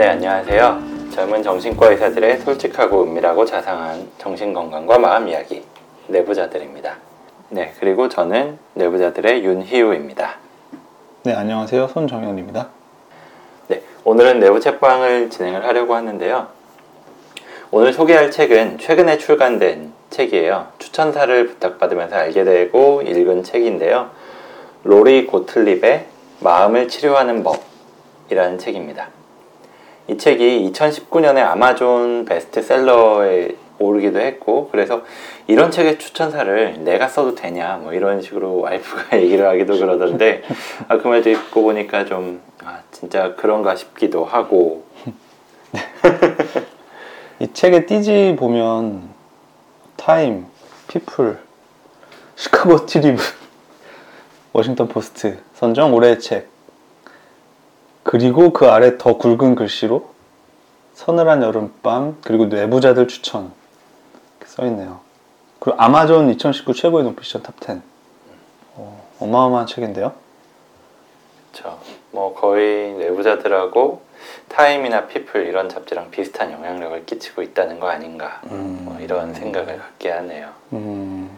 네, 안녕하세요. 젊은 정신과 의사들의 솔직하고 은밀하고 자상한 정신건강과 마음 이야기, 내부자들입니다. 네, 그리고 저는 내부자들의 윤희우입니다. 네, 안녕하세요. 손정현입니다. 네, 오늘은 내부 책방을 진행을 하려고 하는데요. 오늘 소개할 책은 최근에 출간된 책이에요. 추천사를 부탁받으면서 알게 되고 읽은 책인데요. 로리 고틀립의 마음을 치료하는 법이라는 책입니다. 이 책이 2019년에 아마존 베스트셀러에 오르기도 했고 그래서 이런 책의 추천사를 내가 써도 되냐 뭐 이런 식으로 와이프가 얘기를 하기도 그러던데 아, 그 말도 읽고 보니까 좀 아, 진짜 그런가 싶기도 하고. 이 책의 띠지 보면 타임, 피플, 시카고 트리뷴, 워싱턴 포스트 선정 올해의 책 그리고 그 아래 더 굵은 글씨로 서늘한 여름밤 그리고 내부자들 추천 이렇게 써있네요. 그리고 아마존 2019 최고의 논픽션 top 10 어, 어마어마한 책인데요. 저 뭐 거의 내부자들하고 타임이나 피플 이런 잡지랑 비슷한 영향력을 끼치고 있다는 거 아닌가 음. 뭐 이런 생각을 갖게 하네요. 음...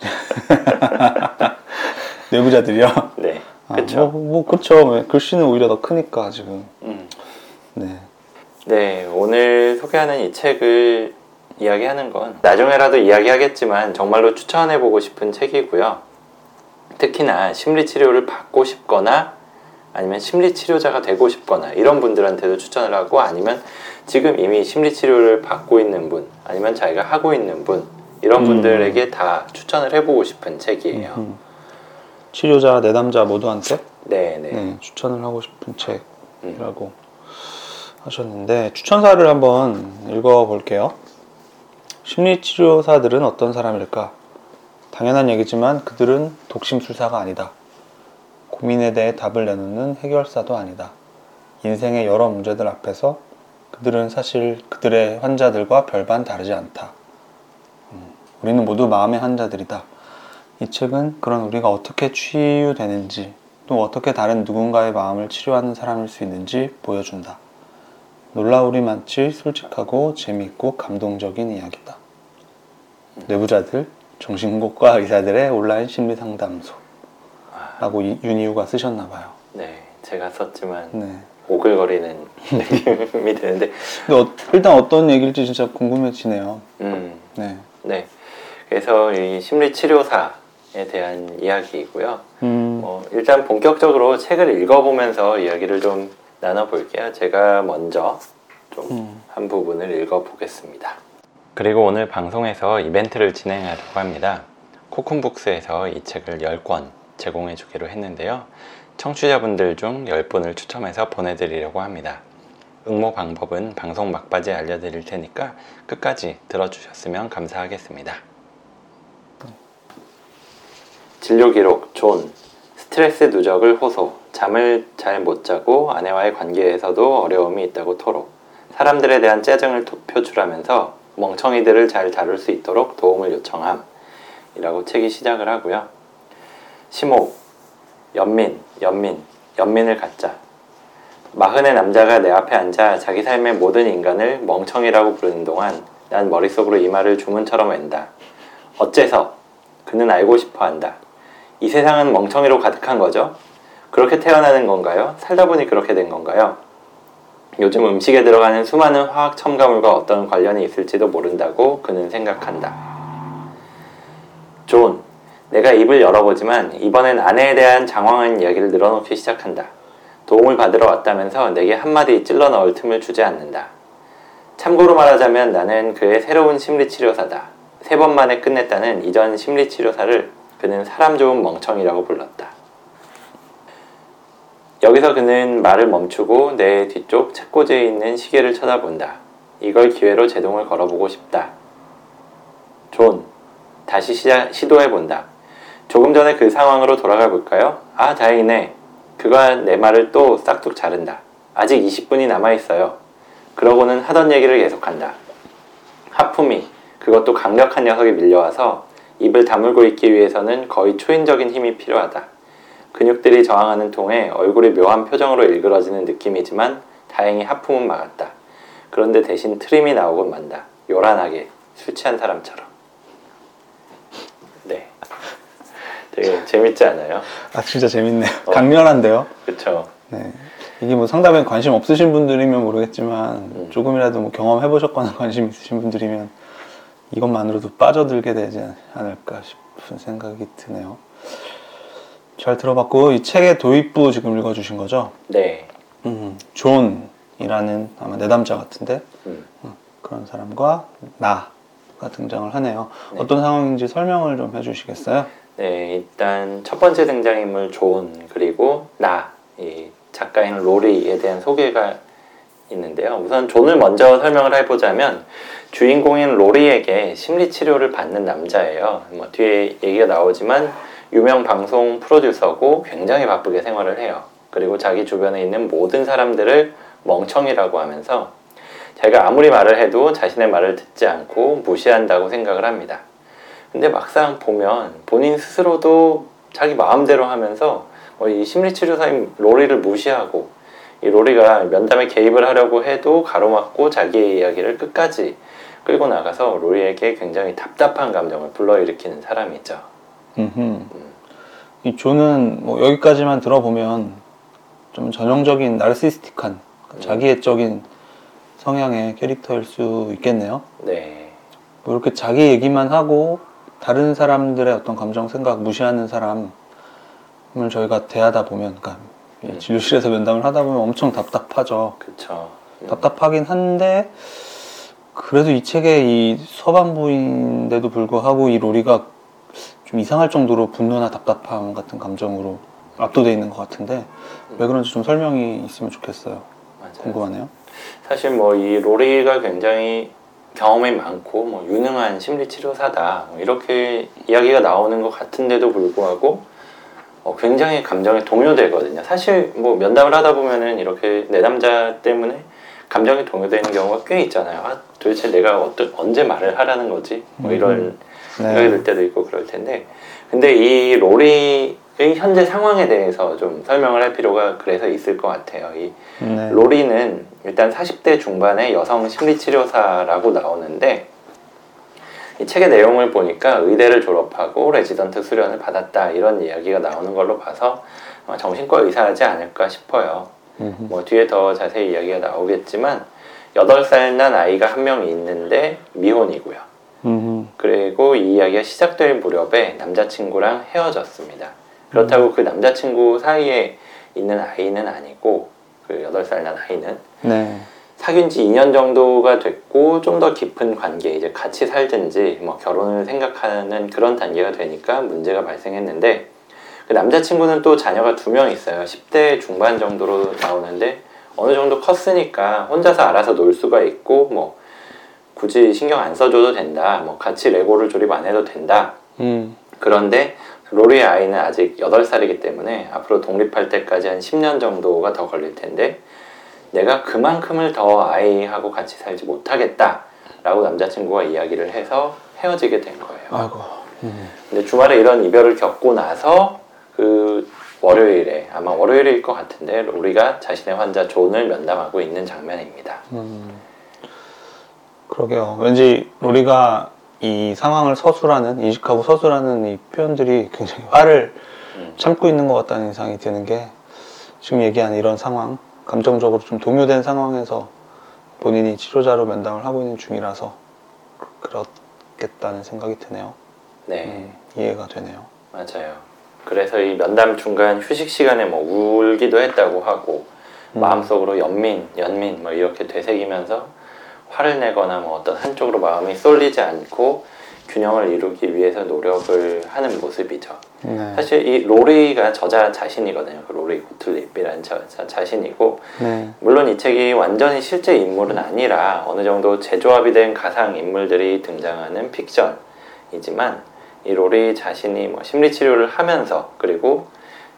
내부자들이요? 네, 아, 그렇죠. 뭐, 뭐 그렇죠. 글씨는 오히려 더 크니까 지금. 음. 네. 네, 오늘 소개하는 이 책을 이야기하는 건 나중에라도 이야기하겠지만 정말로 추천해보고 싶은 책이고요. 특히나 심리치료를 받고 싶거나 아니면 심리치료자가 되고 싶거나 이런 분들한테도 추천을 하고 아니면 지금 이미 심리치료를 받고 있는 분 아니면 자기가 하고 있는 분 이런 음. 분들에게 다 추천을 해보고 싶은 책이에요. 음. 치료자, 내담자 모두한테 네, 네. 네, 추천을 하고 싶은 음. 책이라고 하셨는데 추천사를 한번 읽어볼게요. 심리치료사들은 어떤 사람일까? 당연한 얘기지만 그들은 독심술사가 아니다. 고민에 대해 답을 내놓는 해결사도 아니다. 인생의 여러 문제들 앞에서 그들은 사실 그들의 환자들과 별반 다르지 않다. 음, 우리는 모두 마음의 환자들이다. 이 책은 그런 우리가 어떻게 치유되는지 또 어떻게 다른 누군가의 마음을 치료하는 사람일 수 있는지 보여준다. 놀라우리 많지 솔직하고 재미있고 감동적인 이야기다. 내부자들, 정신국과 의사들의 온라인 심리 상담소. 라고 이- 윤희우가 쓰셨나 봐요. 네, 제가 썼지만 네. 오글거리는 느낌이 드는데 어- 일단 어떤 얘기일지 진짜 궁금해지네요. 음, 네. 네. 그래서 이 심리 치료사에 대한 이야기이고요. 음, 뭐 일단 본격적으로 책을 읽어보면서 이야기를 좀 나눠볼게요. 제가 먼저 좀 음. 한 부분을 읽어보겠습니다. 그리고 오늘 방송에서 이벤트를 진행하려고 합니다. 코쿤북스에서 이 책을 10권 제공해 주기로 했는데요. 청취자분들 중 10분을 추첨해서 보내드리려고 합니다. 응모 방법은 방송 막바지에 알려드릴 테니까 끝까지 들어주셨으면 감사하겠습니다. 진료 기록 존 스트레스 누적을 호소 잠을 잘 못 자고 아내와의 관계에서도 어려움이 있다고 토로 사람들에 대한 짜증을 토- 표출하면서 멍청이들을 잘 다룰 수 있도록 도움을 요청함 이라고 책이 시작을 하고요 시목 연민 연민 연민을 갖자 마흔의 남자가 내 앞에 앉아 자기 삶의 모든 인간을 멍청이라고 부르는 동안 난 머릿속으로 이 말을 주문처럼 웬다. 어째서? 그는 알고 싶어 한다. 이 세상은 멍청이로 가득한 거죠? 그렇게 태어나는 건가요? 살다 보니 그렇게 된 건가요? 요즘 음식에 들어가는 수많은 화학 첨가물과 어떤 관련이 있을지도 모른다고 그는 생각한다. 존, 내가 입을 열어보지만 이번엔 아내에 대한 장황한 이야기를 늘어놓기 시작한다. 도움을 받으러 왔다면서 내게 한마디 찔러 넣을 틈을 주지 않는다. 참고로 말하자면 나는 그의 새로운 심리치료사다. 세 번 만에 끝냈다는 이전 심리치료사를 그는 사람 좋은 멍청이라고 불렀다. 여기서 그는 말을 멈추고 내 뒤쪽 책꽂이에 있는 시계를 쳐다본다. 이걸 기회로 제동을 걸어보고 싶다. 존, 다시 시작, 시도해본다. 조금 전에 그 상황으로 돌아가 볼까요? 아, 다행이네. 그가 내 말을 또 싹둑 자른다. 아직 20분이 남아있어요. 그러고는 하던 얘기를 계속한다. 하품이, 그것도 강력한 녀석이 밀려와서 입을 다물고 있기 위해서는 거의 초인적인 힘이 필요하다. 근육들이 저항하는 통에 얼굴이 묘한 표정으로 일그러지는 느낌이지만 다행히 하품은 막았다. 그런데 대신 트림이 나오곤 만다. 요란하게 술 취한 사람처럼. 네. 되게 재밌지 않아요? 아 진짜 재밌네요. 어. 강렬한데요. 그쵸? 네. 이게 뭐 상담에 관심 없으신 분들이면 모르겠지만 음. 조금이라도 뭐 경험해 보셨거나 관심 있으신 분들이면 이것만으로도 빠져들게 되지 않을까 싶은 생각이 드네요. 잘 들어봤고 이 책의 도입부 지금 읽어주신 거죠? 네. 음, 존이라는 아마 내담자 같은데 음. 어, 그런 사람과 나가 등장을 하네요. 네. 어떤 상황인지 설명을 좀 해주시겠어요? 네, 일단 첫 번째 등장인물 존 그리고 나, 이 작가인 로리에 대한 소개가 있는데요. 우선 존을 먼저 설명을 해보자면 주인공인 로리에게 심리 치료를 받는 남자예요. 뭐 뒤에 얘기가 나오지만 유명 방송 프로듀서고 굉장히 바쁘게 생활을 해요. 그리고 자기 주변에 있는 모든 사람들을 멍청이라고 하면서 자기가 아무리 말을 해도 자신의 말을 듣지 않고 무시한다고 생각을 합니다. 근데 막상 보면 본인 스스로도 자기 마음대로 하면서 어, 이 심리치료사인 로리를 무시하고 이 로리가 면담에 개입을 하려고 해도 가로막고 자기의 이야기를 끝까지 끌고 나가서 로리에게 굉장히 답답한 감정을 불러일으키는 사람이죠. 음흠. 이 존은 뭐 여기까지만 들어보면 좀 전형적인 나르시스틱한 자기애적인 성향의 캐릭터일 수 있겠네요. 네, 뭐 이렇게 자기 얘기만 하고 다른 사람들의 어떤 감정 생각 무시하는 사람을 저희가 대하다 보면, 그러니까 이 음. 진료실에서 면담을 하다 보면 엄청 답답하죠. 음, 답답하긴 한데 그래도 이 책의 이 서반부인데도 불구하고 이 로리가 좀 이상할 정도로 분노나 답답함 같은 감정으로 압도돼 있는 것 같은데 왜 그런지 좀 설명이 있으면 좋겠어요. 맞아요. 궁금하네요. 사실 뭐 이 로리가 굉장히 경험이 많고 뭐 유능한 심리 치료사다 뭐 이렇게 이야기가 나오는 것 같은데도 불구하고 어, 굉장히 감정에 동요되거든요. 사실 뭐 면담을 하다 보면은 이렇게 내 남자 때문에 감정이 동요되는 경우가 꽤 있잖아요. 아, 도대체 내가 어떤 언제 말을 하라는 거지? 뭐 이런 생각이 들 때도 있고 그럴 텐데 근데 이 로리의 현재 상황에 대해서 좀 설명을 할 필요가 그래서 있을 것 같아요. 이 네. 로리는 일단 40대 중반의 여성 심리치료사라고 나오는데 이 책의 내용을 보니까 의대를 졸업하고 레지던트 수련을 받았다 이런 이야기가 나오는 걸로 봐서 아마 정신과 의사이지 않을까 싶어요. 음흠. 뭐 뒤에 더 자세히 이야기가 나오겠지만 8살 난 아이가 한 명 있는데 미혼이고요. 음흠. 그리고 이 이야기가 시작될 무렵에 남자친구랑 헤어졌습니다. 그렇다고 그 남자친구 사이에 있는 아이는 아니고 그 8살 난 아이는 네. 사귄 지 2년 정도가 됐고 좀 더 깊은 관계 이제 같이 살든지 뭐 결혼을 생각하는 그런 단계가 되니까 문제가 발생했는데 그 남자친구는 또 자녀가 두 명 있어요 10대 중반 정도로 나오는데 어느 정도 컸으니까 혼자서 알아서 놀 수가 있고 뭐 굳이 신경 안 써줘도 된다 뭐 같이 레고를 조립 안 해도 된다 음. 그런데 로리의 아이는 아직 8살이기 때문에 앞으로 독립할 때까지 한 10년 정도가 더 걸릴 텐데 내가 그만큼을 더 아이하고 같이 살지 못하겠다 라고 남자친구가 이야기를 해서 헤어지게 된 거예요. 아이고. 음. 근데 주말에 이런 이별을 겪고 나서 그 월요일에 아마 월요일일 것 같은데 로리가 자신의 환자 존을 면담하고 있는 장면입니다. 음. 그러게요. 왠지 로리가 이 상황을 서술하는 인식하고 서술하는 이 표현들이 굉장히 화를 음. 참고 있는 것 같다는 인상이 드는 게 지금 얘기한 이런 상황, 감정적으로 좀 동요된 상황에서 본인이 치료자로 면담을 하고 있는 중이라서 그렇겠다는 생각이 드네요. 네. 음, 이해가 되네요. 맞아요. 그래서 이 면담 중간 휴식 시간에 뭐 울기도 했다고 하고 음. 마음속으로 연민, 연민 뭐 이렇게 되새기면서 화를 내거나 뭐 어떤 한쪽으로 마음이 쏠리지 않고 균형을 이루기 위해서 노력을 하는 모습이죠. 네. 사실 이 로리가 저자 자신이거든요. 그 로리 고틀립이라는 저자 자신이고 네. 물론 이 책이 완전히 실제 인물은 아니라 어느 정도 재조합이 된 가상 인물들이 등장하는 픽션이지만 이 로리 자신이 뭐 심리 치료를 하면서 그리고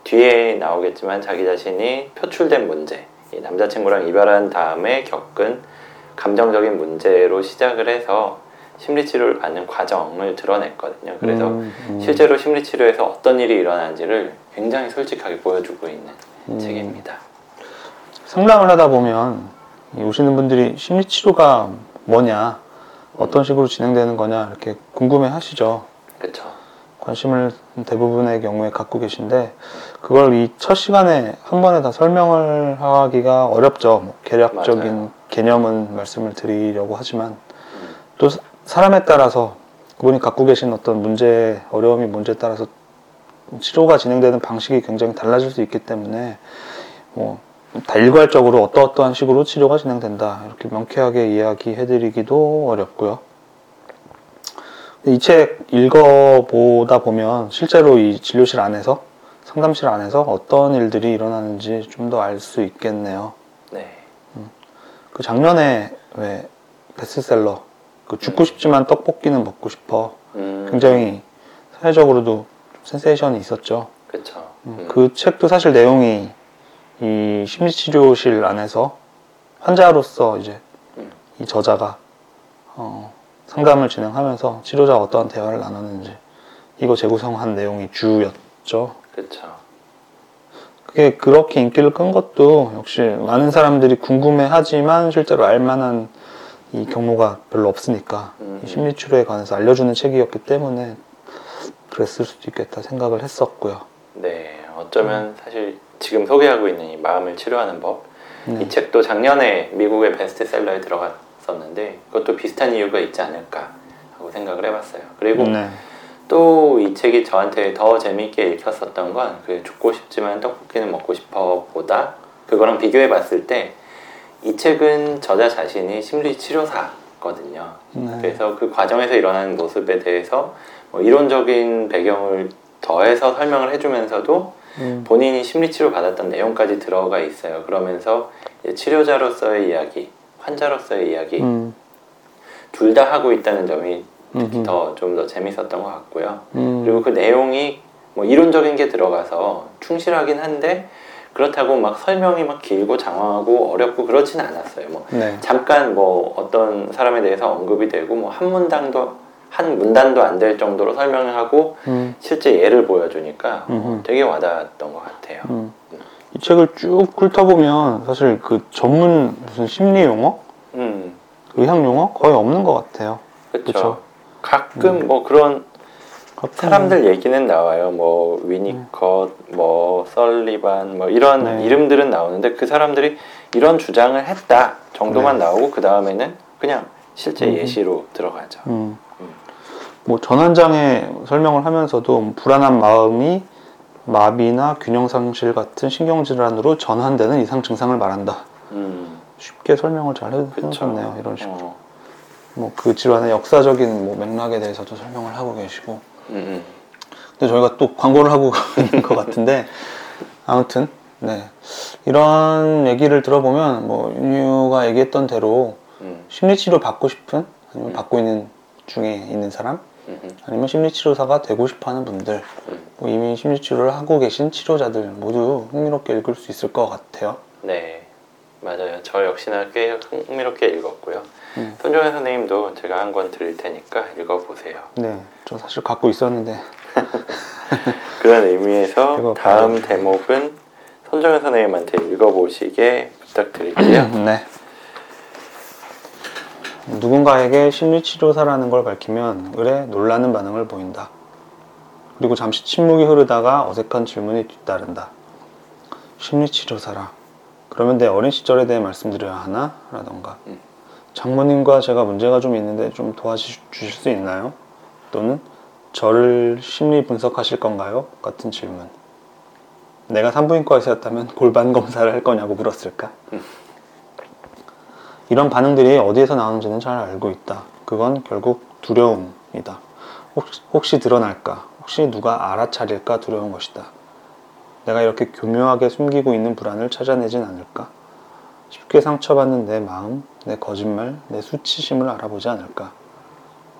뒤에 나오겠지만 자기 자신이 표출된 문제, 이 남자친구랑 이별한 다음에 겪은 감정적인 문제로 시작을 해서 심리 치료를 받는 과정을 드러냈거든요. 그래서 음, 음. 실제로 심리 치료에서 어떤 일이 일어나는지를 굉장히 솔직하게 보여주고 있는 음. 책입니다. 상담을 하다 보면 이 오시는 분들이 심리 치료가 뭐냐, 어떤 식으로 진행되는 거냐 이렇게 궁금해 하시죠. 그쵸. 관심을 대부분의 경우에 갖고 계신데 그걸 이 첫 시간에 한 번에 다 설명을 하기가 어렵죠. 뭐 개략적인 맞아요. 개념은 말씀을 드리려고 하지만 음. 또 사- 사람에 따라서 그분이 갖고 계신 어떤 문제 어려움이 문제에 따라서 치료가 진행되는 방식이 굉장히 달라질 수 있기 때문에 뭐 다 일괄적으로 어떠어떠한 식으로 치료가 진행된다 이렇게 명쾌하게 이야기해드리기도 어렵고요. 이 책 읽어보다 보면 실제로 이 진료실 안에서 상담실 안에서 어떤 일들이 일어나는지 좀 더 알 수 있겠네요. 네. 그 작년에 왜 베스트셀러 그 죽고 싶지만 떡볶이는 먹고 싶어 음. 굉장히 사회적으로도 센세이션이 있었죠. 그쵸. 음. 그 책도 사실 내용이 이 심리치료실 안에서 환자로서 이제 음. 이 저자가 어, 상담을 진행하면서 치료자와 어떠한 대화를 나눴는지 이거 재구성한 내용이 주였죠. 그쵸. 그게 그렇게 인기를 끈 것도 역시 많은 사람들이 궁금해하지만 실제로 알만한 이 경로가 별로 없으니까 음. 이 심리 치료에 관해서 알려주는 책이었기 때문에 그랬을 수도 있겠다 생각을 했었고요. 네. 어쩌면 사실 지금 소개하고 있는 이 마음을 치료하는 법. 네. 이 책도 작년에 미국의 베스트셀러에 들어갔었는데 그것도 비슷한 이유가 있지 않을까 하고 생각을 해봤어요. 그리고 네. 또이 책이 저한테 더 재미있게 읽혔었던 건 그 죽고 싶지만 떡볶이는 먹고 싶어 보다 그거랑 비교해 봤을 때 이 책은 저자 자신이 심리 치료사거든요. 네. 그래서 그 과정에서 일어나는 모습에 대해서 뭐 이론적인 배경을 더해서 설명을 해주면서도 음. 본인이 심리 치료 받았던 내용까지 들어가 있어요. 그러면서 치료자로서의 이야기, 환자로서의 이야기 음. 둘다 하고 있다는 점이 특히. 더 좀더 재밌었던 것 같고요. 음. 그리고 그 내용이 뭐 이론적인 게 들어가서 충실하긴 한데 그렇다고 막 설명이 막 길고 장황하고 어렵고 그렇지는 않았어요. 뭐 네. 잠깐 뭐 어떤 사람에 대해서 언급이 되고 뭐 한 문단도 한 문단도 안 될 정도로 설명을 하고 음. 실제 예를 보여주니까 어. 되게 와닿았던 것 같아요. 음. 이 책을 쭉 훑어보면 사실 그 전문 무슨 심리 용어, 음, 의학 용어 거의 없는 것 같아요. 그렇죠. 가끔 뭐 그런 사람들 얘기는 나와요. 뭐 위니컷, 뭐 썰리반, 뭐 이런 네. 이름들은 나오는데 그 사람들이 이런 주장을 했다 정도만 네. 나오고 그 다음에는 그냥 실제 음. 예시로 들어가죠. 음. 음. 뭐 전환장애 설명을 하면서도 불안한 마음이 마비나 균형 상실 같은 신경 질환으로 전환되는 이상 증상을 말한다. 음, 쉽게 설명을 잘. 해주셨네요. 이런 식으로. 어, 뭐그 질환의 역사적인 뭐 맥락에 대해서도 설명을 하고 계시고. 음, 음. 근데 저희가 또 광고를 하고 있는 것 같은데 아무튼 네 이런 얘기를 들어보면 뭐 윤유가 얘기했던 대로 음, 심리치료 받고 싶은 아니면 음. 받고 있는 중에 있는 사람 아니면 심리치료사가 되고 싶어하는 분들 음. 뭐 이미 심리치료를 하고 계신 치료자들 모두 흥미롭게 읽을 수 있을 것 같아요. 네, 맞아요. 저 역시나 꽤 흥미롭게 읽었고요. 음. 손정현 선생님도 제가 한 권 드릴 테니까 읽어보세요. 네, 저 사실 갖고 있었는데 그런 의미에서. 다음 대목은 손정현 선생님한테 읽어보시게 부탁드릴게요. 네. 누군가에게 심리치료사라는 걸 밝히면 의뢰 놀라는 반응을 보인다. 그리고 잠시 침묵이 흐르다가 어색한 질문이 뒤따른다. 심리치료사라. 그러면 내 어린 시절에 대해 말씀드려야 하나? 라던가. 음. 장모님과 제가 문제가 좀 있는데 좀 도와주실 수 있나요? 또는 저를 심리 분석하실 건가요? 같은 질문. 내가 산부인과의사였다면 골반 검사를 할 거냐고 물었을까? 이런 반응들이 어디에서 나오는지는 잘 알고 있다. 그건 결국 두려움이다. 혹시, 혹시 드러날까? 혹시 누가 알아차릴까 두려운 것이다. 내가 이렇게 교묘하게 숨기고 있는 불안을 찾아내진 않을까? 쉽게 상처받는 내 마음, 내 거짓말, 내 수치심을 알아보지 않을까?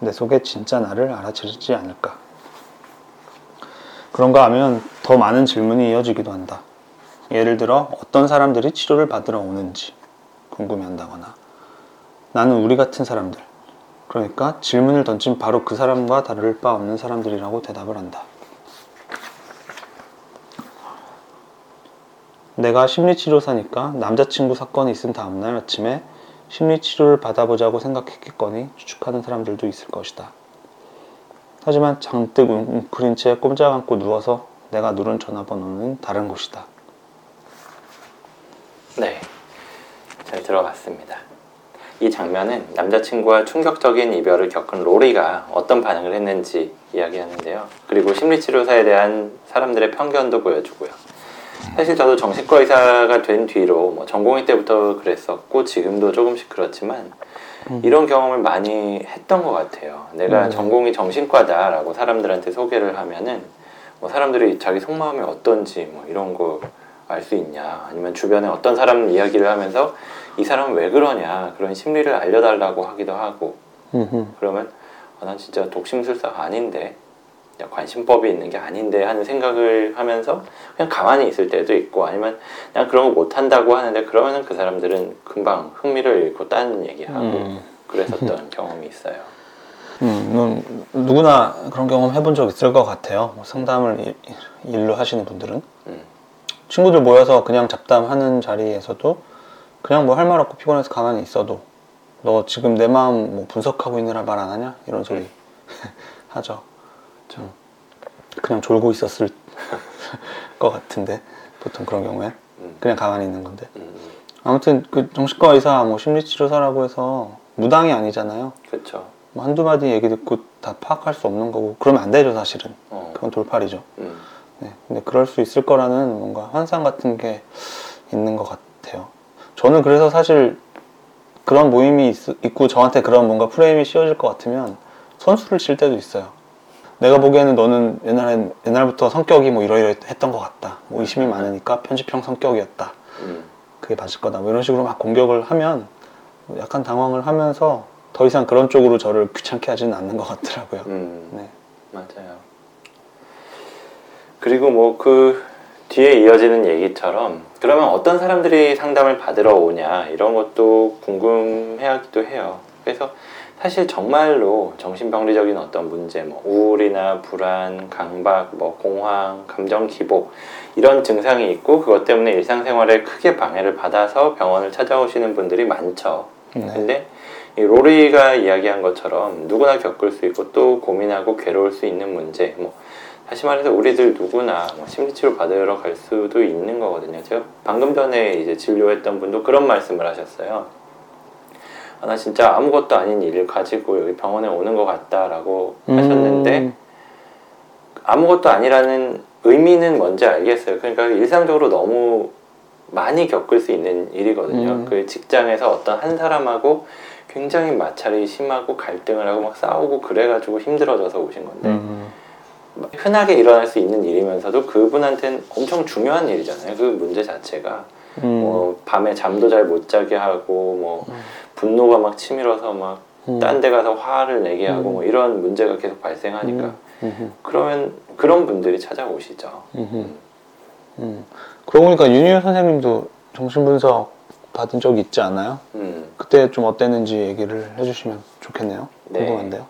내 속에 진짜 나를 알아채지 않을까? 그런가 하면 더 많은 질문이 이어지기도 한다. 예를 들어 어떤 사람들이 치료를 받으러 오는지 궁금해한다거나 나는 우리 같은 사람들 그러니까 질문을 던진 바로 그 사람과 다를 바 없는 사람들이라고 대답을 한다. 내가 심리치료사니까 남자친구 사건이 있은 다음날 아침에 심리치료를 받아보자고 생각했겠거니 추측하는 사람들도 있을 것이다. 하지만 장뜩 웅크린 채 꼼짝 않고 누워서 내가 누른 전화번호는 다른 곳이다. 네, 잘 들어봤습니다. 이 장면은 남자친구와 충격적인 이별을 겪은 로리가 어떤 반응을 했는지 이야기하는데요. 그리고 심리치료사에 대한 사람들의 편견도 보여주고요. 사실 저도 정신과 의사가 된 뒤로 뭐 전공의 때부터 그랬었고 지금도 조금씩 그렇지만 이런 경험을 많이 했던 것 같아요. 내가 음. 전공이 정신과다라고 사람들한테 소개를 하면은 뭐 사람들이 자기 속마음이 어떤지 뭐 이런 거 알 수 있냐 아니면 주변에 어떤 사람 이야기를 하면서 이 사람은 왜 그러냐 그런 심리를 알려달라고 하기도 하고 음흠. 그러면 아, 난 진짜 독심술사가 아닌데 야, 관심법이 있는 게 아닌데 하는 생각을 하면서 그냥 가만히 있을 때도 있고 아니면 그냥 그런 거 못한다고 하는데 그러면은 그 사람들은 금방 흥미를 잃고 딴 얘기하고 음. 그랬었던 경험이 있어요. 음, nun 누구나 그런 경험 해본 적 있을 것 같아요. 뭐 상담을 일, 일로 하시는 분들은 음. 친구들 모여서 그냥 잡담하는 자리에서도 그냥 뭐 할 말 없고 피곤해서 가만히 있어도 너 지금 내 마음 뭐 분석하고 있느라 말 안 하냐 이런 소리 하죠. 좀 그냥 졸고 있었을 것 같은데 보통 그런 경우엔 음. 그냥 가만히 있는 건데. 음, 아무튼 그 정신과 의사 뭐 심리치료사라고 해서 무당이 아니잖아요. 그렇죠. 뭐 한두 마디 얘기 듣고 다 파악할 수 없는 거고 그러면 안 되죠 사실은. 어, 그건 돌팔이죠. 음, 네, 근데 그럴 수 있을 거라는 뭔가 환상 같은 게 있는 것 같아요. 저는 그래서 사실 그런 모임이 있, 고 저한테 그런 뭔가 프레임이 씌워질 것 같으면 선수를 칠 때도 있어요 내가 보기에는 너는 옛날엔 옛날부터 성격이 뭐 이러이러했던 것 같다 뭐 의심이 많으니까 편집형 성격이었다 음, 그게 맞을 거다 뭐 이런 식으로 막 공격을 하면 약간 당황을 하면서 더 이상 그런 쪽으로 저를 귀찮게 하지는 않는 것 같더라고요. 음, 네. 맞아요. 그리고 뭐 그 뒤에 이어지는 얘기처럼 그러면 어떤 사람들이 상담을 받으러 오냐 이런 것도 궁금해하기도 해요. 그래서 사실 정말로 정신병리적인 어떤 문제, 뭐 우울이나 불안, 강박, 뭐 공황, 감정 기복 이런 증상이 있고 그것 때문에 일상생활에 크게 방해를 받아서 병원을 찾아오시는 분들이 많죠. 네. 근데 이 로리가 이야기한 것처럼 누구나 겪을 수 있고 또 고민하고 괴로울 수 있는 문제, 뭐 다시 말해서 우리들 누구나 뭐 심리치료 받으러 갈 수도 있는 거거든요. 제가 방금 전에 이제 진료했던 분도 그런 말씀을 하셨어요. 아, 나 진짜 아무것도 아닌 일을 가지고 여기 병원에 오는 것 같다라고 하셨는데 음, 아무것도 아니라는 의미는 뭔지 알겠어요. 그러니까 일상적으로 너무 많이 겪을 수 있는 일이거든요. 음. 그 직장에서 어떤 한 사람하고 굉장히 마찰이 심하고 갈등을 하고 막 싸우고 그래가지고 힘들어져서 오신 건데 음, 흔하게 일어날 수 있는 일이면서도 그분한테는 엄청 중요한 일이잖아요. 그 문제 자체가 음, 뭐 밤에 잠도 잘 못 자게 하고 뭐 음. 분노가 막 치밀어서 막 음, 딴데 가서 화를 내게 하고 음. 뭐 이런 문제가 계속 발생하니까 음, 음, 그러면 그런 분들이 찾아오시죠. 음, 음, 음. 그러고 보니까 윤희우 선생님도 정신분석 받은 적이 있지 않아요? 음. 그때 좀 어땠는지 얘기를 해주시면 좋겠네요. 네. 궁금한데요.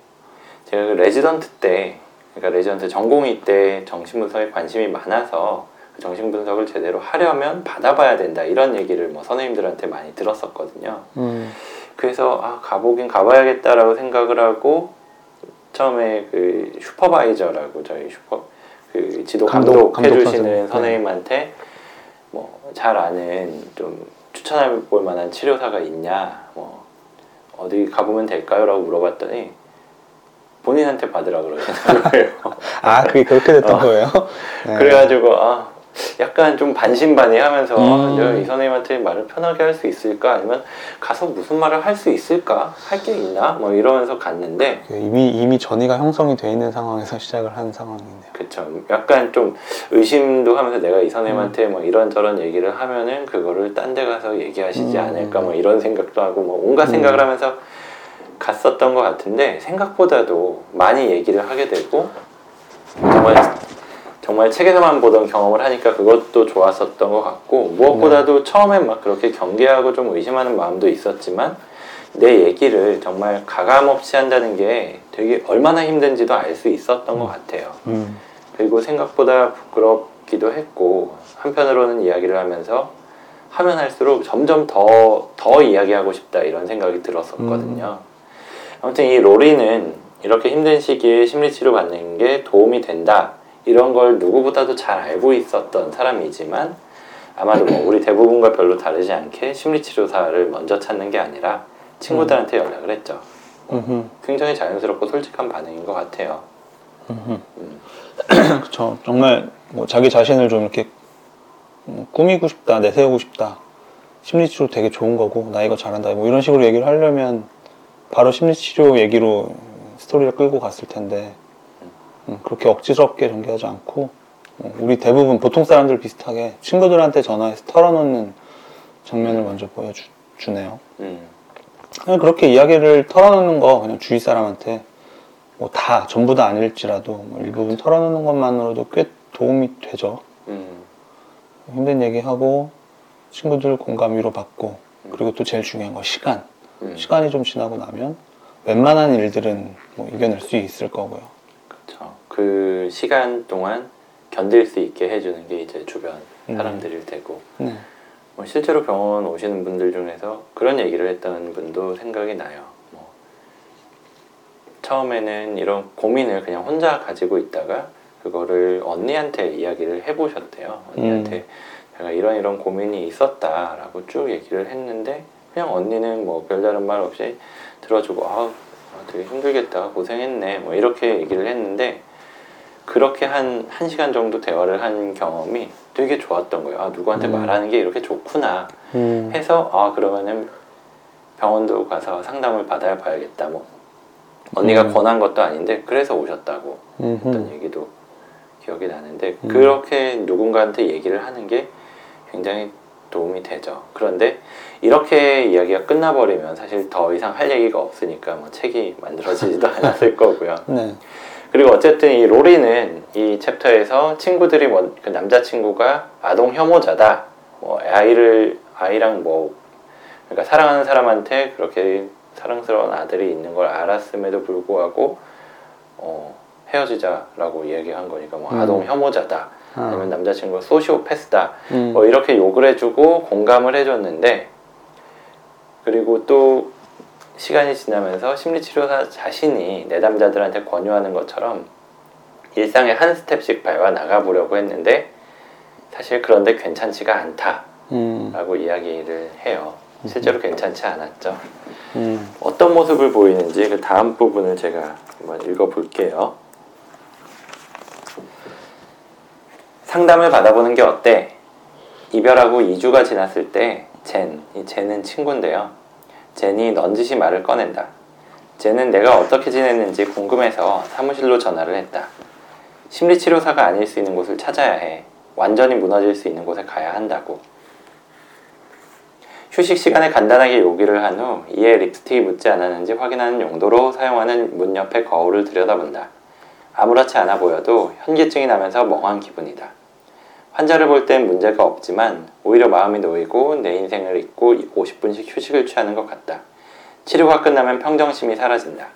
제가 그 레지던트 때, 그러니까 레지던트 전공의 때 정신분석에 관심이 많아서 그 정신분석을 제대로 하려면 받아봐야 된다 이런 얘기를 뭐 선생님들한테 많이 들었었거든요. 음, 그래서 아 가보긴 가봐야겠다라고 생각을 하고 처음에 그 슈퍼바이저라고 저희 슈퍼 그 지도 감독, 감독, 해주시는 선생님. 네. 선생님한테 뭐잘 아는 좀 추천해 볼 만한 치료사가 있냐 뭐 어디 가보면 될까요?라고 물어봤더니 본인한테 받으라 그러시는 거예요. 아 그게 그렇게 됐던 어. 거예요? 네. 그래가지고 아 약간 좀 반신반의하면서 음. 내가 이 선생님한테 말을 편하게 할 수 있을까 아니면 가서 무슨 말을 할 수 있을까 할 게 있나 뭐 이러면서 갔는데 이미 이미 전이가 형성이 돼 있는 상황에서 시작을 한 상황이네요. 그쵸 약간 좀 의심도 하면서 내가 이 음. 선생님한테 뭐 이런저런 얘기를 하면은 그거를 딴 데 가서 얘기하시지 음. 않을까 뭐 이런 생각도 하고 뭐 온갖 생각을 하면서 갔었던 것 같은데 생각보다도 많이 얘기를 하게 되고 정말 정말 책에서만 보던 경험을 하니까 그것도 좋았었던 것 같고 무엇보다도 네. 처음엔 막 그렇게 경계하고 좀 의심하는 마음도 있었지만 내 얘기를 정말 가감 없이 한다는 게 되게 얼마나 힘든지도 알 수 있었던 것 같아요. 음, 그리고 생각보다 부끄럽기도 했고 한편으로는 이야기를 하면서 하면 할수록 점점 더, 더 이야기하고 싶다 이런 생각이 들었었거든요. 아무튼 이 로리는 이렇게 힘든 시기에 심리치료 받는 게 도움이 된다 이런 걸 누구보다도 잘 알고 있었던 사람이지만 아마도 뭐 우리 대부분과 별로 다르지 않게 심리치료사를 먼저 찾는 게 아니라 친구들한테 연락을 했죠. 음흠. 굉장히 자연스럽고 솔직한 반응인 것 같아요. 그쵸. 정말 뭐 자기 자신을 좀 이렇게 음, 꾸미고 싶다, 내세우고 싶다. 심리치료 되게 좋은 거고, 나 이거 잘한다. 뭐 이런 식으로 얘기를 하려면 바로 심리치료 얘기로 스토리를 끌고 갔을 텐데, 음, 그렇게 억지스럽게 전개하지 않고, 어, 우리 대부분 보통 사람들 비슷하게 친구들한테 전화해서 털어놓는 장면을 먼저 보여주네요. 음, 그냥 그렇게 이야기를 털어놓는 거 그냥 주위 사람한테 뭐 다 전부 다 아닐지라도 뭐 일부분 털어놓는 것만으로도 꽤 도움이 되죠. 음, 힘든 얘기하고 친구들 공감 위로 받고 그리고 또 제일 중요한 거 시간. 음. 시간이 좀 지나고 나면 웬만한 일들은 뭐 이겨낼 수 있을 거고요. 그 시간 동안 견딜 수 있게 해주는 게 이제 주변 음. 사람들일 테고 네. 뭐 실제로 병원 오시는 분들 중에서 그런 얘기를 했던 분도 생각이 나요. 뭐 처음에는 이런 고민을 그냥 혼자 가지고 있다가 그거를 언니한테 이야기를 해보셨대요. 언니한테 제가 이런 이런 고민이 있었다라고 쭉 얘기를 했는데 그냥 언니는 뭐 별다른 말 없이 들어주고 아 되게 힘들겠다 고생했네 뭐 이렇게 얘기를 했는데 그렇게 한, 한 시간 정도 대화를 한 경험이 되게 좋았던 거예요. 아, 누구한테 음. 말하는 게 이렇게 좋구나 음. 해서, 아, 그러면은 병원도 가서 상담을 받아야 봐야겠다. 뭐, 언니가 음. 권한 것도 아닌데, 그래서 오셨다고 음흠. 했던 얘기도 기억이 나는데, 음. 그렇게 누군가한테 얘기를 하는 게 굉장히 도움이 되죠. 그런데 이렇게 이야기가 끝나버리면 사실 더 이상 할 얘기가 없으니까 뭐 책이 만들어지지도 않았을 거고요. 네. 그리고 어쨌든 이 로리는 이 챕터에서 친구들이 뭐, 그 남자친구가 아동 혐오자다. 뭐 아이를 아이랑 뭐 그러니까 사랑하는 사람한테 그렇게 사랑스러운 아들이 있는 걸 알았음에도 불구하고 어, 헤어지자라고 얘기한 거니까 뭐 음. 아동 혐오자다. 아. 아니면 남자친구가 소시오패스다. 음. 뭐 이렇게 욕을 해주고 공감을 해줬는데 그리고 또 시간이 지나면서 심리치료사 자신이 내담자들한테 권유하는 것처럼 일상에 한 스텝씩 밟아 나가보려고 했는데 사실 그런데 괜찮지가 않다라고 음. 이야기를 해요. 실제로 괜찮지 않았죠. 음. 어떤 모습을 보이는지 그 다음 부분을 제가 한번 읽어볼게요. 상담을 받아보는 게 어때? 이별하고 2주가 지났을 때 젠, 이 젠은 친구인데요. 젠이 넌지시 말을 꺼낸다. 젠은 내가 어떻게 지냈는지 궁금해서 사무실로 전화를 했다. 심리치료사가 아닐 수 있는 곳을 찾아야 해. 완전히 무너질 수 있는 곳에 가야 한다고. 휴식 시간에 간단하게 요기를 한 후 이에 립스틱이 묻지 않았는지 확인하는 용도로 사용하는 문 옆에 거울을 들여다본다. 아무렇지 않아 보여도 현기증이 나면서 멍한 기분이다. 환자를 볼 땐 문제가 없지만 오히려 마음이 놓이고 내 인생을 잊고 50분씩 휴식을 취하는 것 같다. 치료가 끝나면 평정심이 사라진다.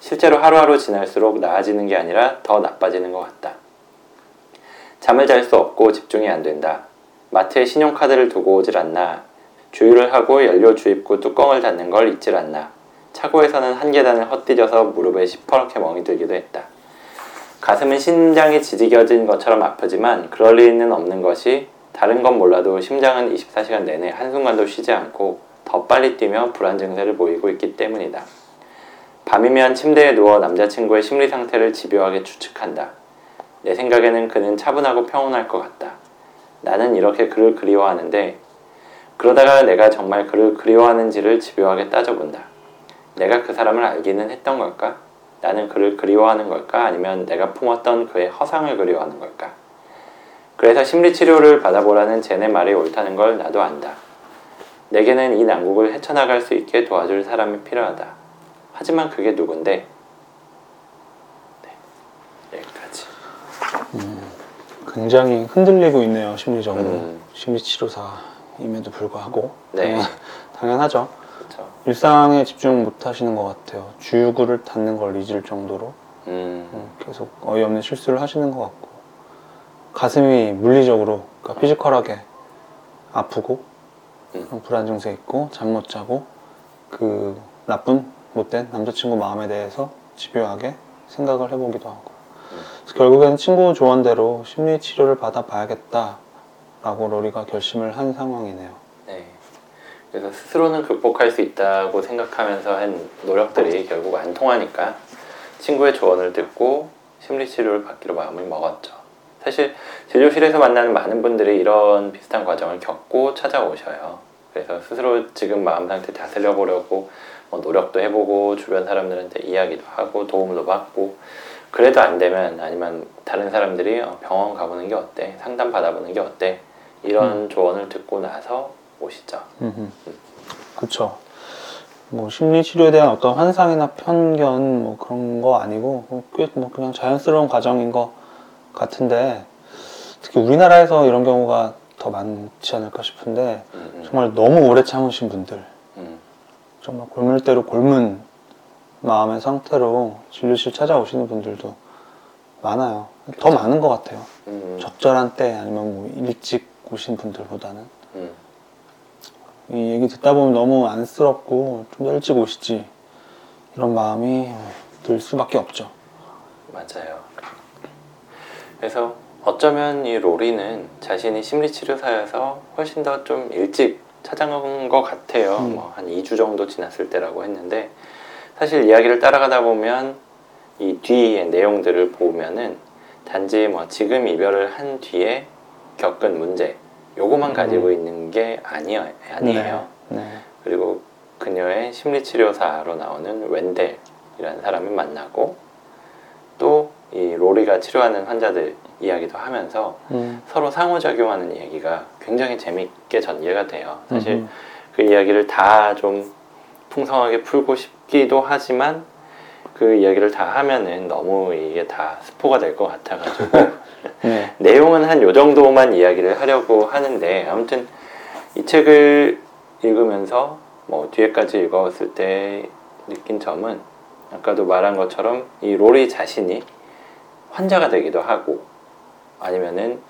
실제로 하루하루 지날수록 나아지는 게 아니라 더 나빠지는 것 같다. 잠을 잘 수 없고 집중이 안 된다. 마트에 신용카드를 두고 오질 않나. 주유를 하고 연료 주입구 뚜껑을 닫는 걸 잊질 않나. 차고에서는 한 계단을 헛디뎌서 무릎에 시퍼렇게 멍이 들기도 했다. 가슴은 심장이 지지겨진 것처럼 아프지만 그럴 리는 없는 것이 다른 건 몰라도 심장은 24시간 내내 한순간도 쉬지 않고 더 빨리 뛰며 불안 증세를 보이고 있기 때문이다. 밤이면 침대에 누워 남자친구의 심리 상태를 집요하게 추측한다. 내 생각에는 그는 차분하고 평온할 것 같다. 나는 이렇게 그를 그리워하는데 그러다가 내가 정말 그를 그리워하는지를 집요하게 따져본다. 내가 그 사람을 알기는 했던 걸까? 나는 그를 그리워하는 걸까? 아니면 내가 품었던 그의 허상을 그리워하는 걸까? 그래서 심리치료를 받아보라는 젠의 말이 옳다는 걸 나도 안다. 내게는 이 난국을 헤쳐나갈 수 있게 도와줄 사람이 필요하다. 하지만 그게 누군데? 네, 여기까지. 굉장히 흔들리고 있네요 심리적으로 음. 심리치료사임에도 불구하고 네. 당연, 당연하죠 그렇죠. 일상에 집중 못 하시는 것 같아요 주유구를 닫는 걸 잊을 정도로 음, 음, 계속 어이없는 실수를 하시는 것 같고 가슴이 물리적으로 그러니까 피지컬하게 아프고 음. 불안 증세 있고 잠 못 자고 그 나쁜 못된 남자친구 마음에 대해서 집요하게 생각을 해보기도 하고 그래서 결국에는 친구 조언대로 심리 치료를 받아 봐야겠다라고 로리가 결심을 한 상황이네요. 네. 그래서 스스로는 극복할 수 있다고 생각하면서 한 노력들이 결국 안 통하니까 친구의 조언을 듣고 심리 치료를 받기로 마음을 먹었죠. 사실 진료실에서 만나는 많은 분들이 이런 비슷한 과정을 겪고 찾아오셔요. 그래서 스스로 지금 마음 상태 다스려 보려고 뭐 노력도 해보고 주변 사람들한테 이야기도 하고 도움도 받고 그래도 안 되면 아니면 다른 사람들이 어, 병원 가보는 게 어때 상담 받아보는 게 어때 이런 조언을 듣고 나서 오시죠. 그쵸. 뭐 심리 치료에 대한 어떤 환상이나 편견 뭐 그런 거 아니고 꽤 뭐 그냥 자연스러운 과정인 것 같은데 특히 우리나라에서 이런 경우가 더 많지 않을까 싶은데 음, 음, 정말 너무 오래 참으신 분들 음. 정말 골물 대로 골문 마음의 상태로 진료실 찾아오시는 분들도 많아요. 더. 많은 것 같아요. 음, 적절한 때 아니면 뭐 일찍 오신 분들보다는 음. 이 얘기 듣다 보면 너무 안쓰럽고 좀 더 일찍 오시지 이런 마음이 들 수밖에 없죠. 맞아요. 그래서 어쩌면 이 로리는 자신이 심리치료사여서 훨씬 더 좀 일찍 찾아간 것 같아요. 음. 뭐한 2주 정도 지났을 때라고 했는데 사실 이야기를 따라가다 보면 이 뒤의 내용들을 보면은 단지 뭐 지금 이별을 한 뒤에 겪은 문제 요거만 가지고 있는 게 아니에요. 아니에요. 네. 네. 그리고 그녀의 심리치료사로 나오는 웬델이라는 사람을 만나고 또 이 로리가 치료하는 환자들 이야기도 하면서 음. 서로 상호작용하는 이야기가 굉장히 재밌게 전개가 돼요. 사실 음흠. 그 이야기를 다 좀 풍성하게 풀고 싶기도 하지만 그 이야기를 다 하면은 너무 이게 다 스포가 될 것 같아가지고 네. 내용은 한 요 정도만 이야기를 하려고 하는데 아무튼 이 책을 읽으면서 뭐 뒤에까지 읽었을 때 느낀 점은 아까도 말한 것처럼 이 로리 자신이 환자가 되기도 하고 아니면은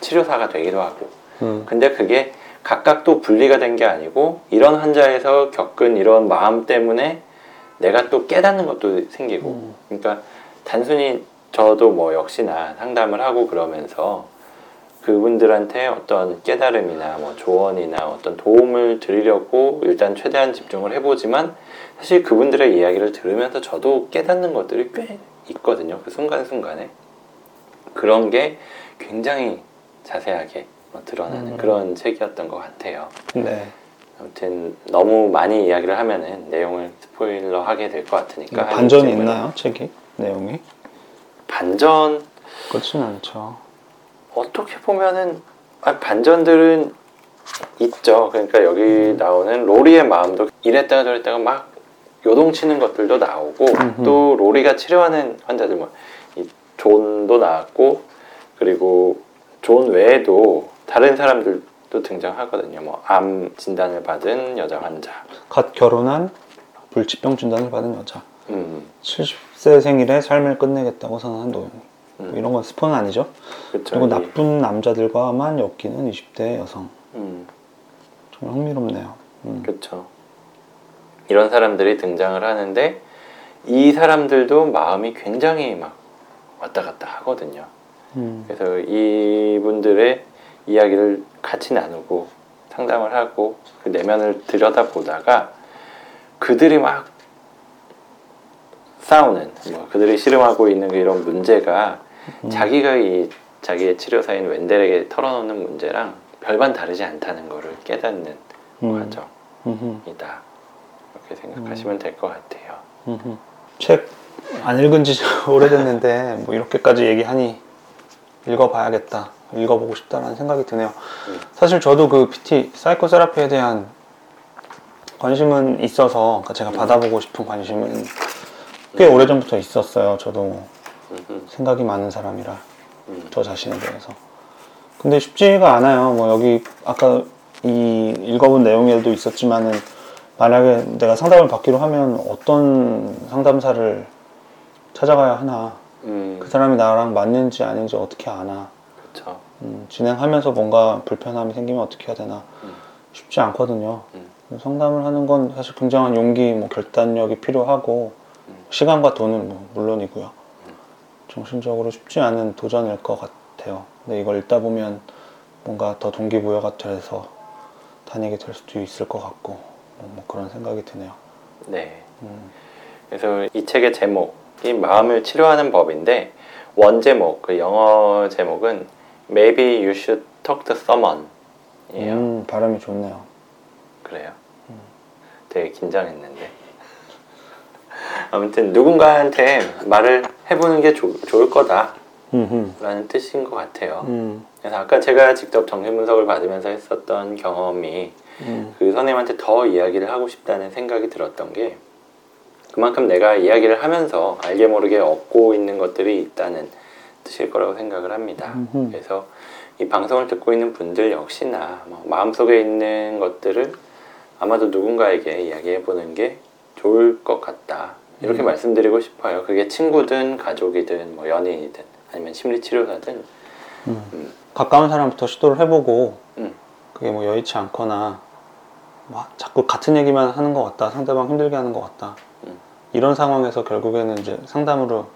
치료사가 되기도 하고 음. 근데 그게 각각 또 분리가 된 게 아니고 이런 환자에서 겪은 이런 마음 때문에 내가 또 깨닫는 것도 생기고 음. 그러니까 단순히 저도 뭐 역시나 상담을 하고 그러면서 그분들한테 어떤 깨달음이나 뭐 조언이나 어떤 도움을 드리려고 일단 최대한 집중을 해보지만 사실 그분들의 이야기를 들으면서 저도 깨닫는 것들이 꽤 있거든요. 그 순간순간에. 그런 게 굉장히 자세하게 뭐 드러나는 음. 그런 책이었던 것 같아요. 네. 아무튼 너무 많이 이야기를 하면은 내용을 스포일러 하게 될 것 같으니까 한 음, 반전이 있나요, 책이? 내용이? 반전 그렇진 않죠. 어떻게 보면은 아, 반전들은 있죠. 그러니까 여기 음. 나오는 로리의 마음도 이랬다가 저랬다가 막 요동치는 것들도 나오고 음흠. 또 로리가 치료하는 환자들 뭐이 존도 나왔고 그리고 존 외에도 다른 사람들 도 등장하거든요. 뭐 암 진단을 받은 여자 환자. 갓 결혼한 불치병 진단을 받은 여자. 음, 70세 생일에 삶을 끝내겠다고 선언한 노인. 음. 이런 건 스포는 아니죠. 그렇죠. 그리고 나쁜 남자들과만 엮이는 20대 여성. 음, 정말 흥미롭네요. 음. 그렇죠. 이런 사람들이 등장을 하는데 이 사람들도 마음이 굉장히 막 왔다 갔다 하거든요. 음. 그래서 이분들의 이야기를 같이 나누고 상담을 하고 그 내면을 들여다보다가 그들이 막 싸우는 뭐 그들이 씨름하고 있는 그 이런 문제가 음. 자기가 이 자기의 치료사인 웬델에게 털어놓는 문제랑 별반 다르지 않다는 것을 깨닫는 음. 과정이다. 이렇게 생각하시면 될것 같아요. 음흠. 책안 읽은 지 오래됐는데 뭐 이렇게까지 얘기하니 읽어봐야겠다. 읽어보고 싶다라는 생각이 드네요. 음. 사실 저도 그 PT 사이코세라피에 대한 관심은 있어서 그러니까 제가 음. 받아보고 싶은 관심은 꽤 오래 전부터 있었어요. 저도 음, 생각이 많은 사람이라 음, 저 자신에 대해서. 근데 쉽지가 않아요. 뭐 여기 아까 이 읽어본 내용에도 있었지만은 만약에 내가 상담을 받기로 하면 어떤 상담사를 찾아가야 하나 음, 그 사람이 나랑 맞는지 아닌지 어떻게 아나 그쵸. 음, 진행하면서 뭔가 불편함이 생기면 어떻게 해야 되나 음. 쉽지 않거든요. 음. 상담을 하는 건 사실 굉장한 용기, 뭐 결단력이 필요하고 음. 시간과 돈은 뭐 물론이고요. 정신적으로 쉽지 않은 도전일 것 같아요. 근데 이걸 읽다 보면 뭔가 더 동기부여가 돼서 다니게 될 수도 있을 것 같고 뭐, 뭐 그런 생각이 드네요. 네. 음, 그래서 이 책의 제목이 마음을 치료하는 법인데 원 제목, 그 영어 제목은 Maybe You Should Talk to Someone이에요. 음, 발음이 좋네요. 그래요? 되게 긴장했는데. 아무튼 누군가한테 말을 해보는 게 좋- 좋을 거다 라는 음, 뜻인 것 같아요. 음, 그래서 아까 제가 직접 정신 분석을 받으면서 했었던 경험이 음, 그 선생님한테 더 이야기를 하고 싶다는 생각이 들었던 게 그만큼 내가 이야기를 하면서 알게 모르게 얻고 있는 것들이 있다는 뜻일 거라고 생각을 합니다. 음흠. 그래서 이 방송을 듣고 있는 분들 역시나 뭐 마음속에 있는 것들을 아마도 누군가에게 이야기해 보는 게 좋을 것 같다. 이렇게 음. 말씀드리고 싶어요. 그게 친구든 가족이든 뭐 연인이든 아니면 심리치료사든 음. 가까운 사람부터 시도를 해보고 음. 그게 뭐 여의치 않거나 뭐 자꾸 같은 얘기만 하는 것 같다 상대방 힘들게 하는 것 같다 음. 이런 상황에서 결국에는 이제 상담으로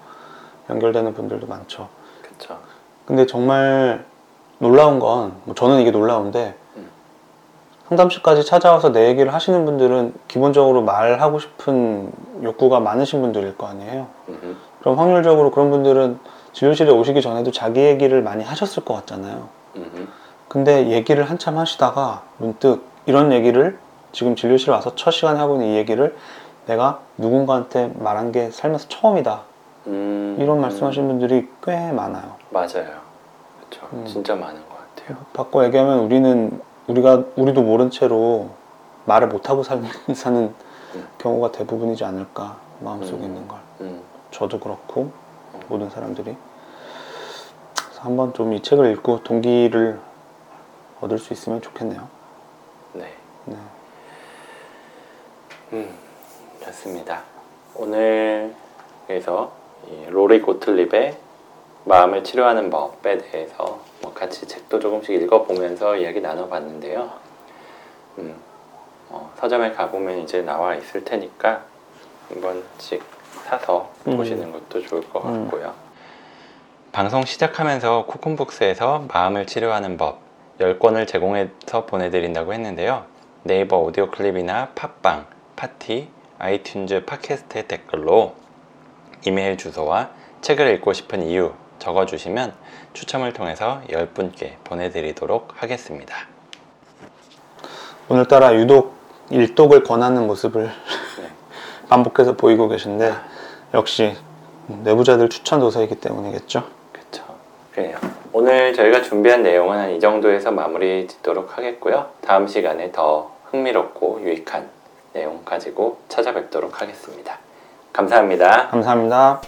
연결되는 분들도 많죠 그렇죠. 근데 정말 놀라운 건 뭐 저는 이게 놀라운데 음. 상담실까지 찾아와서 내 얘기를 하시는 분들은 기본적으로 말하고 싶은 욕구가 많으신 분들일 거 아니에요 음. 그럼 확률적으로 그런 분들은 진료실에 오시기 전에도 자기 얘기를 많이 하셨을 것 같잖아요 음. 근데 얘기를 한참 하시다가 문득 이런 얘기를 지금 진료실 와서 첫 시간에 하고 있는 이 얘기를 내가 누군가한테 말한 게 살면서 처음이다. 음. 이런 말씀하시는 분들이 꽤 많아요. 맞아요. 그렇죠. 음. 진짜 많은 것 같아요. 바꿔 얘기하면 우리는 우리가 우리도 모른 채로 말을 못 하고 살, 사는 음. 경우가 대부분이지 않을까 마음속에 음. 있는 걸. 음. 저도 그렇고 모든 사람들이. 한번 좀 이 책을 읽고 동기를 얻을 수 있으면 좋겠네요. 네. 네. 음, 좋습니다. 오늘 이 로리 고틀립의 마음을 치료하는 법에 대해서 뭐 같이 책도 조금씩 읽어보면서 이야기 나눠봤는데요. 음, 어, 서점에 가보면 이제 나와 있을 테니까 한 번씩 사서 음. 보시는 것도 좋을 것 음. 같고요. 방송 시작하면서 코쿤북스에서 마음을 치료하는 법 10권을 제공해서 보내드린다고 했는데요. 네이버 오디오 클립이나 팟빵, 팟티, 아이튠즈 팟캐스트의 댓글로 이메일 주소와 책을 읽고 싶은 이유 적어주시면 추첨을 통해서 10분께 보내드리도록 하겠습니다. 오늘따라 유독 일독을 권하는 모습을 네. 반복해서 보이고 계신데 역시 내부자들 추천 도서이기 때문이겠죠. 그렇죠. 그래요. 오늘 저희가 준비한 내용은 한 이 정도에서 마무리 짓도록 하겠고요. 다음 시간에 더 흥미롭고 유익한 내용 가지고 찾아뵙도록 하겠습니다. 감사합니다. 감사합니다.